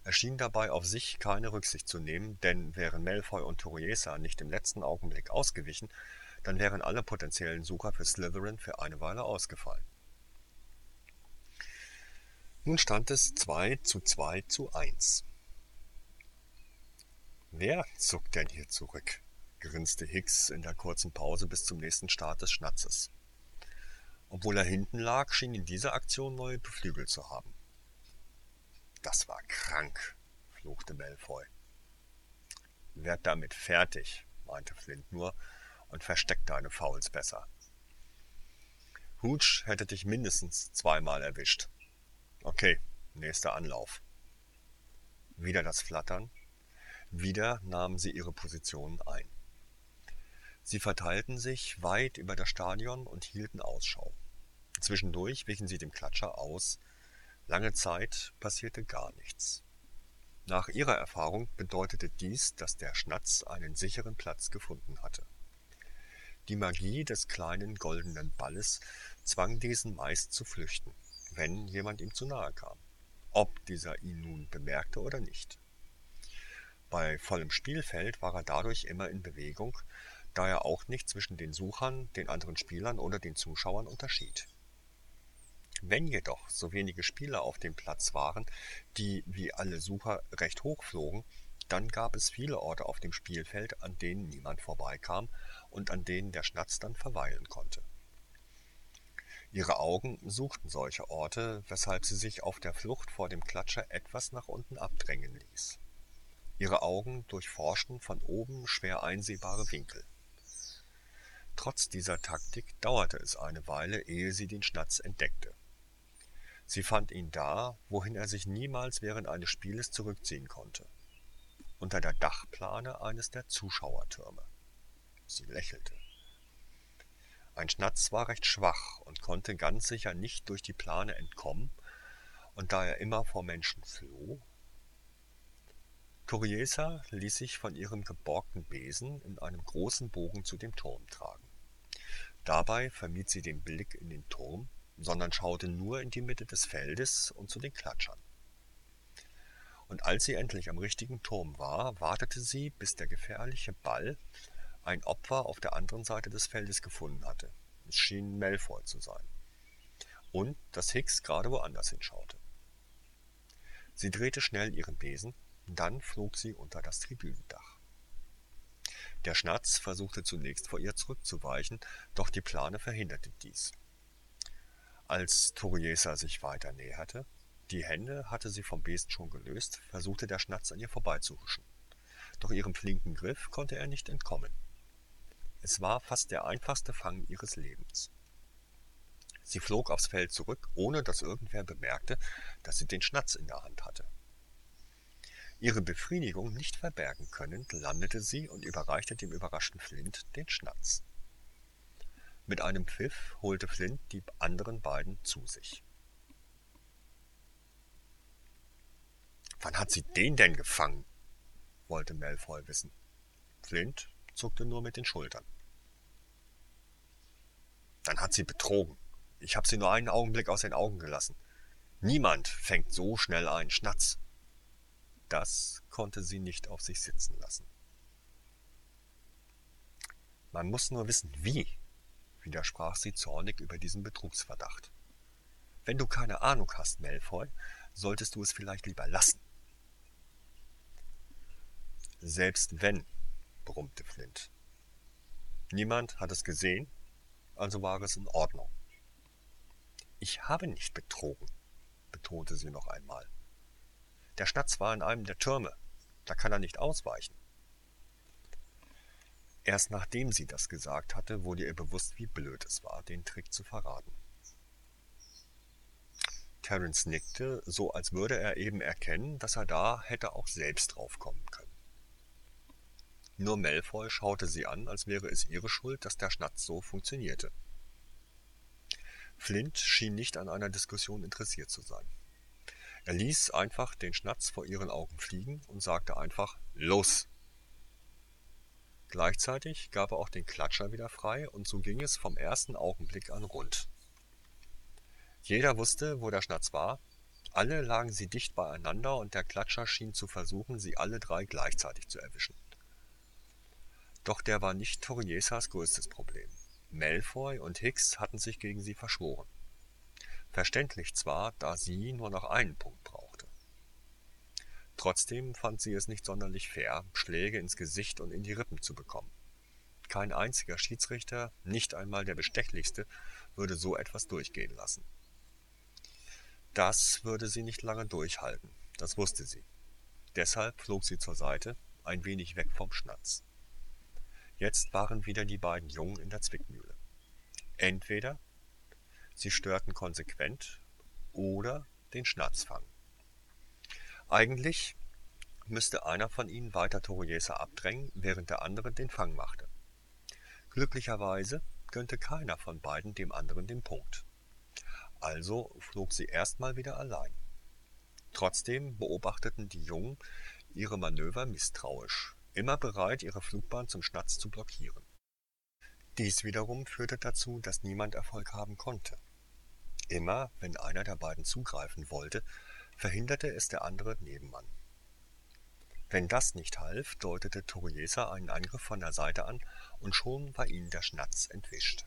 Er schien dabei auf sich keine Rücksicht zu nehmen, denn wären Malfoy und Toriesa nicht im letzten Augenblick ausgewichen, dann wären alle potenziellen Sucher für Slytherin für eine Weile ausgefallen. Nun stand es 2 zu 2 zu 1. Wer zuckt denn hier zurück? grinste Hicks in der kurzen Pause bis zum nächsten Start des Schnatzes. Obwohl er hinten lag, schien ihn diese Aktion neu beflügelt zu haben. Das war krank, fluchte Malfoy. Werd damit fertig, meinte Flint nur und versteck deine Fouls besser. Hooch hätte dich mindestens zweimal erwischt. Okay, nächster Anlauf. Wieder das Flattern. Wieder nahmen sie ihre Positionen ein. Sie verteilten sich weit über das Stadion und hielten Ausschau. Zwischendurch wichen sie dem Klatscher aus, Lange Zeit passierte gar nichts. Nach ihrer Erfahrung bedeutete dies, dass der Schnatz einen sicheren Platz gefunden hatte. Die Magie des kleinen goldenen Balles zwang diesen meist zu flüchten, wenn jemand ihm zu nahe kam, ob dieser ihn nun bemerkte oder nicht. Bei vollem Spielfeld war er dadurch immer in Bewegung, da er auch nicht zwischen den Suchern, den anderen Spielern oder den Zuschauern unterschied wenn jedoch so wenige Spieler auf dem Platz waren, die wie alle Sucher recht hoch flogen, dann gab es viele Orte auf dem Spielfeld, an denen niemand vorbeikam und an denen der Schnatz dann verweilen konnte. Ihre Augen suchten solche Orte, weshalb sie sich auf der Flucht vor dem Klatscher etwas nach unten abdrängen ließ. Ihre Augen durchforschten von oben schwer einsehbare Winkel. Trotz dieser Taktik dauerte es eine Weile, ehe sie den Schnatz entdeckte. Sie fand ihn da, wohin er sich niemals während eines Spieles zurückziehen konnte, unter der Dachplane eines der Zuschauertürme. Sie lächelte. Ein Schnatz war recht schwach und konnte ganz sicher nicht durch die Plane entkommen, und da er immer vor Menschen floh, Toriesa ließ sich von ihrem geborgten Besen in einem großen Bogen zu dem Turm tragen. Dabei vermied sie den Blick in den Turm sondern schaute nur in die Mitte des Feldes und zu den Klatschern. Und als sie endlich am richtigen Turm war, wartete sie, bis der gefährliche Ball ein Opfer auf der anderen Seite des Feldes gefunden hatte. Es schien Malfoy zu sein. Und dass Hicks gerade woanders hinschaute. Sie drehte schnell ihren Besen, dann flog sie unter das Tribünendach. Der Schnatz versuchte zunächst vor ihr zurückzuweichen, doch die Plane verhinderte dies. Als Toriesa sich weiter näherte, die Hände hatte sie vom Besen schon gelöst, versuchte der Schnatz an ihr vorbeizuhuschen. Doch ihrem flinken Griff konnte er nicht entkommen. Es war fast der einfachste Fang ihres Lebens. Sie flog aufs Feld zurück, ohne dass irgendwer bemerkte, dass sie den Schnatz in der Hand hatte. Ihre Befriedigung nicht verbergen könnend, landete sie und überreichte dem überraschten Flint den Schnatz. Mit einem Pfiff holte Flint die anderen beiden zu sich. Wann hat sie den denn gefangen? wollte Malfoy wissen. Flint zuckte nur mit den Schultern. Dann hat sie betrogen. Ich habe sie nur einen Augenblick aus den Augen gelassen. Niemand fängt so schnell einen Schnatz. Das konnte sie nicht auf sich sitzen lassen. Man muss nur wissen, wie, widersprach sie zornig über diesen Betrugsverdacht. Wenn du keine Ahnung hast, Malfoy, solltest du es vielleicht lieber lassen. Selbst wenn, brummte Flint. Niemand hat es gesehen, also war es in Ordnung. Ich habe nicht betrogen, betonte sie noch einmal. Der Schnatz war in einem der Türme, da kann er nicht ausweichen. Erst nachdem sie das gesagt hatte, wurde ihr bewusst, wie blöd es war, den Trick zu verraten. Terence nickte, so als würde er eben erkennen, dass er da hätte auch selbst draufkommen können. Nur Malfoy schaute sie an, als wäre es ihre Schuld, dass der Schnatz so funktionierte. Flint schien nicht an einer Diskussion interessiert zu sein. Er ließ einfach den Schnatz vor ihren Augen fliegen und sagte einfach Los! Gleichzeitig gab er auch den Klatscher wieder frei, und so ging es vom ersten Augenblick an rund. Jeder wusste, wo der Schnatz war, alle lagen sie dicht beieinander, und der Klatscher schien zu versuchen, sie alle drei gleichzeitig zu erwischen. Doch der war nicht Toriesas größtes Problem. Malfoy und Hicks hatten sich gegen sie verschworen. Verständlich zwar, da sie nur noch einen Punkt brauchte. Trotzdem fand sie es nicht sonderlich fair, Schläge ins Gesicht und in die Rippen zu bekommen. Kein einziger Schiedsrichter, nicht einmal der bestechlichste, würde so etwas durchgehen lassen. Das würde sie nicht lange durchhalten, das wusste sie. Deshalb flog sie zur Seite, ein wenig weg vom Schnatz. Jetzt waren wieder die beiden Jungen in der Zwickmühle. Entweder sie störten konsequent oder den Schnatz fangen. Eigentlich müsste einer von ihnen weiter Toriesa abdrängen, während der andere den Fang machte. Glücklicherweise gönnte keiner von beiden dem anderen den Punkt. Also flog sie erstmal wieder allein. Trotzdem beobachteten die Jungen ihre Manöver misstrauisch, immer bereit, ihre Flugbahn zum Schnatz zu blockieren. Dies wiederum führte dazu, dass niemand Erfolg haben konnte. Immer, wenn einer der beiden zugreifen wollte, verhinderte es der andere Nebenmann. Wenn das nicht half, deutete Toriesa einen Angriff von der Seite an, und schon war ihnen der Schnatz entwischt.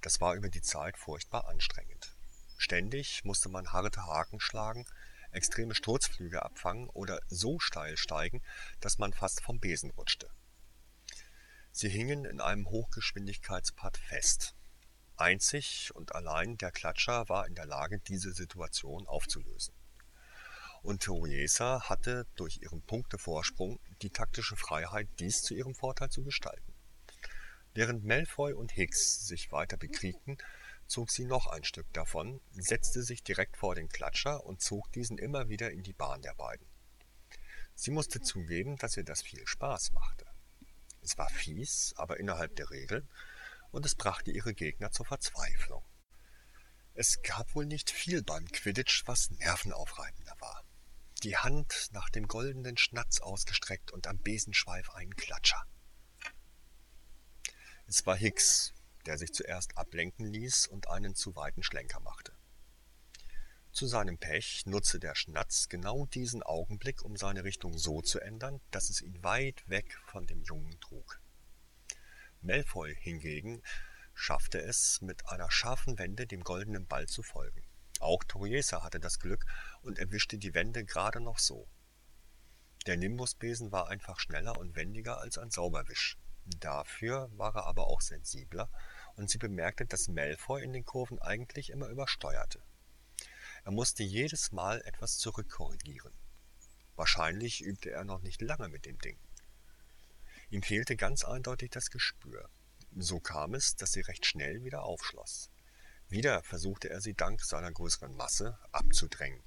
Das war über die Zeit furchtbar anstrengend. Ständig musste man harte Haken schlagen, extreme Sturzflüge abfangen oder so steil steigen, dass man fast vom Besen rutschte. Sie hingen in einem Hochgeschwindigkeitspad fest. Einzig und allein der Klatscher war in der Lage, diese Situation aufzulösen. Und Toriesa hatte durch ihren Punktevorsprung die taktische Freiheit, dies zu ihrem Vorteil zu gestalten. Während Malfoy und Hicks sich weiter bekriegten, zog sie noch ein Stück davon, setzte sich direkt vor den Klatscher und zog diesen immer wieder in die Bahn der beiden. Sie musste zugeben, dass ihr das viel Spaß machte. Es war fies, aber innerhalb der Regeln, und es brachte ihre Gegner zur Verzweiflung. Es gab wohl nicht viel beim Quidditch, was nervenaufreibender war. Die Hand nach dem goldenen Schnatz ausgestreckt und am Besenschweif einen Klatscher. Es war Hicks, der sich zuerst ablenken ließ und einen zu weiten Schlenker machte. Zu seinem Pech nutzte der Schnatz genau diesen Augenblick, um seine Richtung so zu ändern, dass es ihn weit weg von dem Jungen trug. Malfoy hingegen schaffte es, mit einer scharfen Wende dem goldenen Ball zu folgen. Auch Toriesa hatte das Glück und erwischte die Wende gerade noch so. Der Nimbusbesen war einfach schneller und wendiger als ein Sauberwisch. Dafür war er aber auch sensibler, und sie bemerkte, dass Malfoy in den Kurven eigentlich immer übersteuerte. Er musste jedes Mal etwas zurückkorrigieren. Wahrscheinlich übte er noch nicht lange mit dem Ding. Ihm fehlte ganz eindeutig das Gespür. So kam es, dass sie recht schnell wieder aufschloss. Wieder versuchte er sie dank seiner größeren Masse abzudrängen.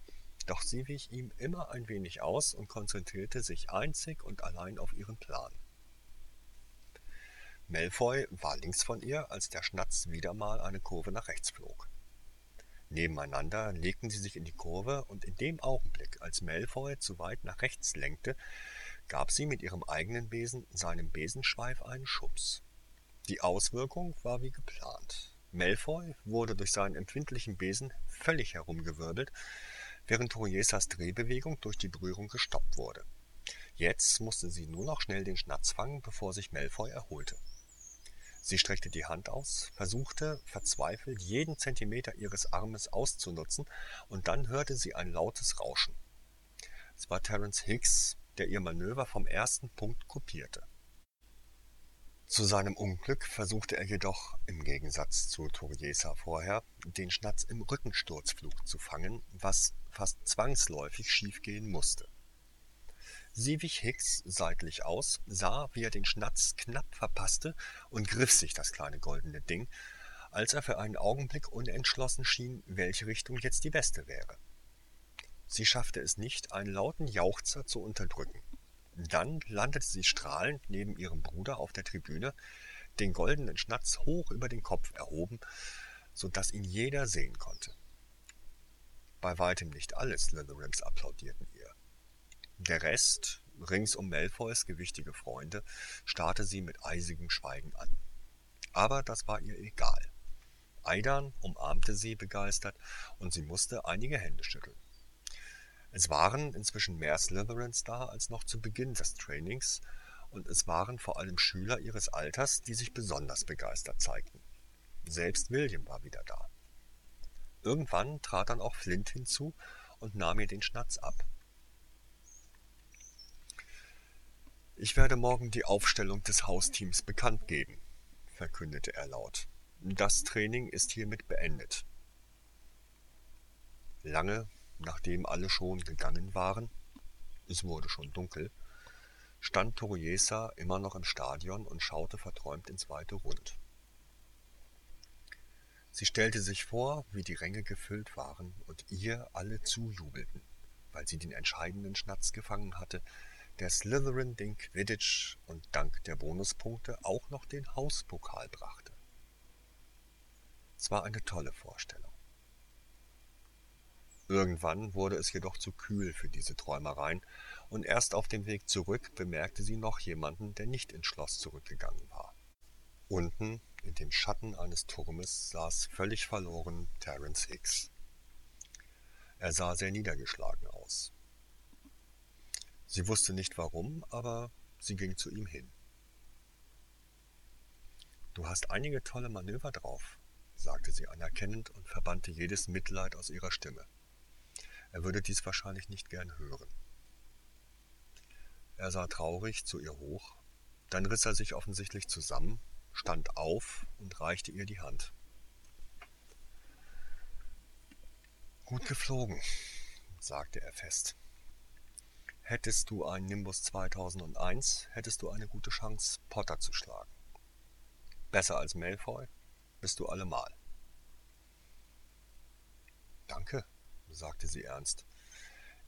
Doch sie wich ihm immer ein wenig aus und konzentrierte sich einzig und allein auf ihren Plan. Malfoy war links von ihr, als der Schnatz wieder mal eine Kurve nach rechts flog. Nebeneinander legten sie sich in die Kurve, und in dem Augenblick, als Malfoy zu weit nach rechts lenkte, gab sie mit ihrem eigenen Besen seinem Besenschweif einen Schubs. Die Auswirkung war wie geplant. Malfoy wurde durch seinen empfindlichen Besen völlig herumgewirbelt, während Toriesas Drehbewegung durch die Berührung gestoppt wurde. Jetzt musste sie nur noch schnell den Schnatz fangen, bevor sich Malfoy erholte. Sie streckte die Hand aus, versuchte verzweifelt jeden Zentimeter ihres Armes auszunutzen, und dann hörte sie ein lautes Rauschen. Es war Terence Hicks, der ihr Manöver vom ersten Punkt kopierte. Zu seinem Unglück versuchte er jedoch, im Gegensatz zu Toriesa vorher, den Schnatz im Rückensturzflug zu fangen, was fast zwangsläufig schiefgehen musste. Sie wich Hicks seitlich aus, sah, wie er den Schnatz knapp verpasste und griff sich das kleine goldene Ding, als er für einen Augenblick unentschlossen schien, welche Richtung jetzt die beste wäre. Sie schaffte es nicht, einen lauten Jauchzer zu unterdrücken. Dann landete sie strahlend neben ihrem Bruder auf der Tribüne, den goldenen Schnatz hoch über den Kopf erhoben, so dass ihn jeder sehen konnte. Bei weitem nicht alle Slytherins applaudierten. Der Rest, rings um Malfoys gewichtige Freunde, starrte sie mit eisigem Schweigen an. Aber das war ihr egal. Aidan umarmte sie begeistert, und sie musste einige Hände schütteln. Es waren inzwischen mehr Slytherins da als noch zu Beginn des Trainings, und es waren vor allem Schüler ihres Alters, die sich besonders begeistert zeigten. Selbst William war wieder da. Irgendwann trat dann auch Flint hinzu und nahm ihr den Schnatz ab. Ich werde morgen die Aufstellung des Hausteams bekannt geben, verkündete er laut. Das Training ist hiermit beendet. Lange nachdem alle schon gegangen waren, es wurde schon dunkel, stand Toriesa immer noch im Stadion und schaute verträumt ins weite Rund. Sie stellte sich vor, wie die Ränge gefüllt waren und ihr alle zujubelten, weil sie den entscheidenden Schnatz gefangen hatte, der Slytherin den Quidditch und dank der Bonuspunkte auch noch den Hauspokal brachte. Es war eine tolle Vorstellung. Irgendwann wurde es jedoch zu kühl für diese Träumereien, und erst auf dem Weg zurück bemerkte sie noch jemanden, der nicht ins Schloss zurückgegangen war. Unten, in dem Schatten eines Turmes, saß völlig verloren Terence Hicks. Er sah sehr niedergeschlagen aus. Sie wusste nicht warum, aber sie ging zu ihm hin. Du hast einige tolle Manöver drauf, sagte sie anerkennend und verbannte jedes Mitleid aus ihrer Stimme. Er würde dies wahrscheinlich nicht gern hören. Er sah traurig zu ihr hoch, dann riss er sich offensichtlich zusammen, stand auf und reichte ihr die Hand. Gut geflogen, sagte er fest. Hättest du einen Nimbus 2001, hättest du eine gute Chance, Potter zu schlagen. Besser als Malfoy bist du allemal. Danke, sagte sie ernst.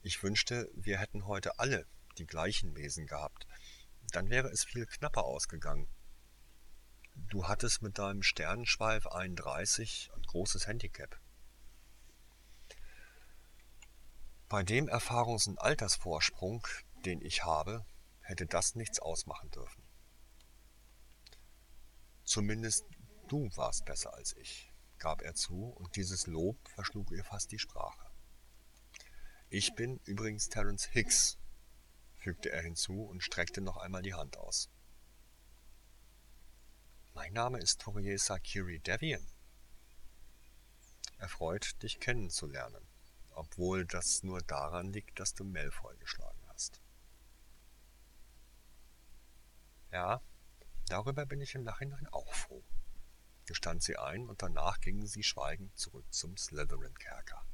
Ich wünschte, wir hätten heute alle die gleichen Wesen gehabt. Dann wäre es viel knapper ausgegangen. Du hattest mit deinem Sternenschweif 31 ein großes Handicap. Bei dem Erfahrungs- und Altersvorsprung, den ich habe, hätte das nichts ausmachen dürfen. Zumindest du warst besser als ich, gab er zu, und dieses Lob verschlug ihr fast die Sprache. Ich bin übrigens Terence Hicks, fügte er hinzu und streckte noch einmal die Hand aus. Mein Name ist Toriesa Kiri Devian. Erfreut, dich kennenzulernen, obwohl das nur daran liegt, dass du Malfoy geschlagen hast. Ja, darüber bin ich im Nachhinein auch froh, gestand sie ein, und danach gingen sie schweigend zurück zum Slytherin-Kerker.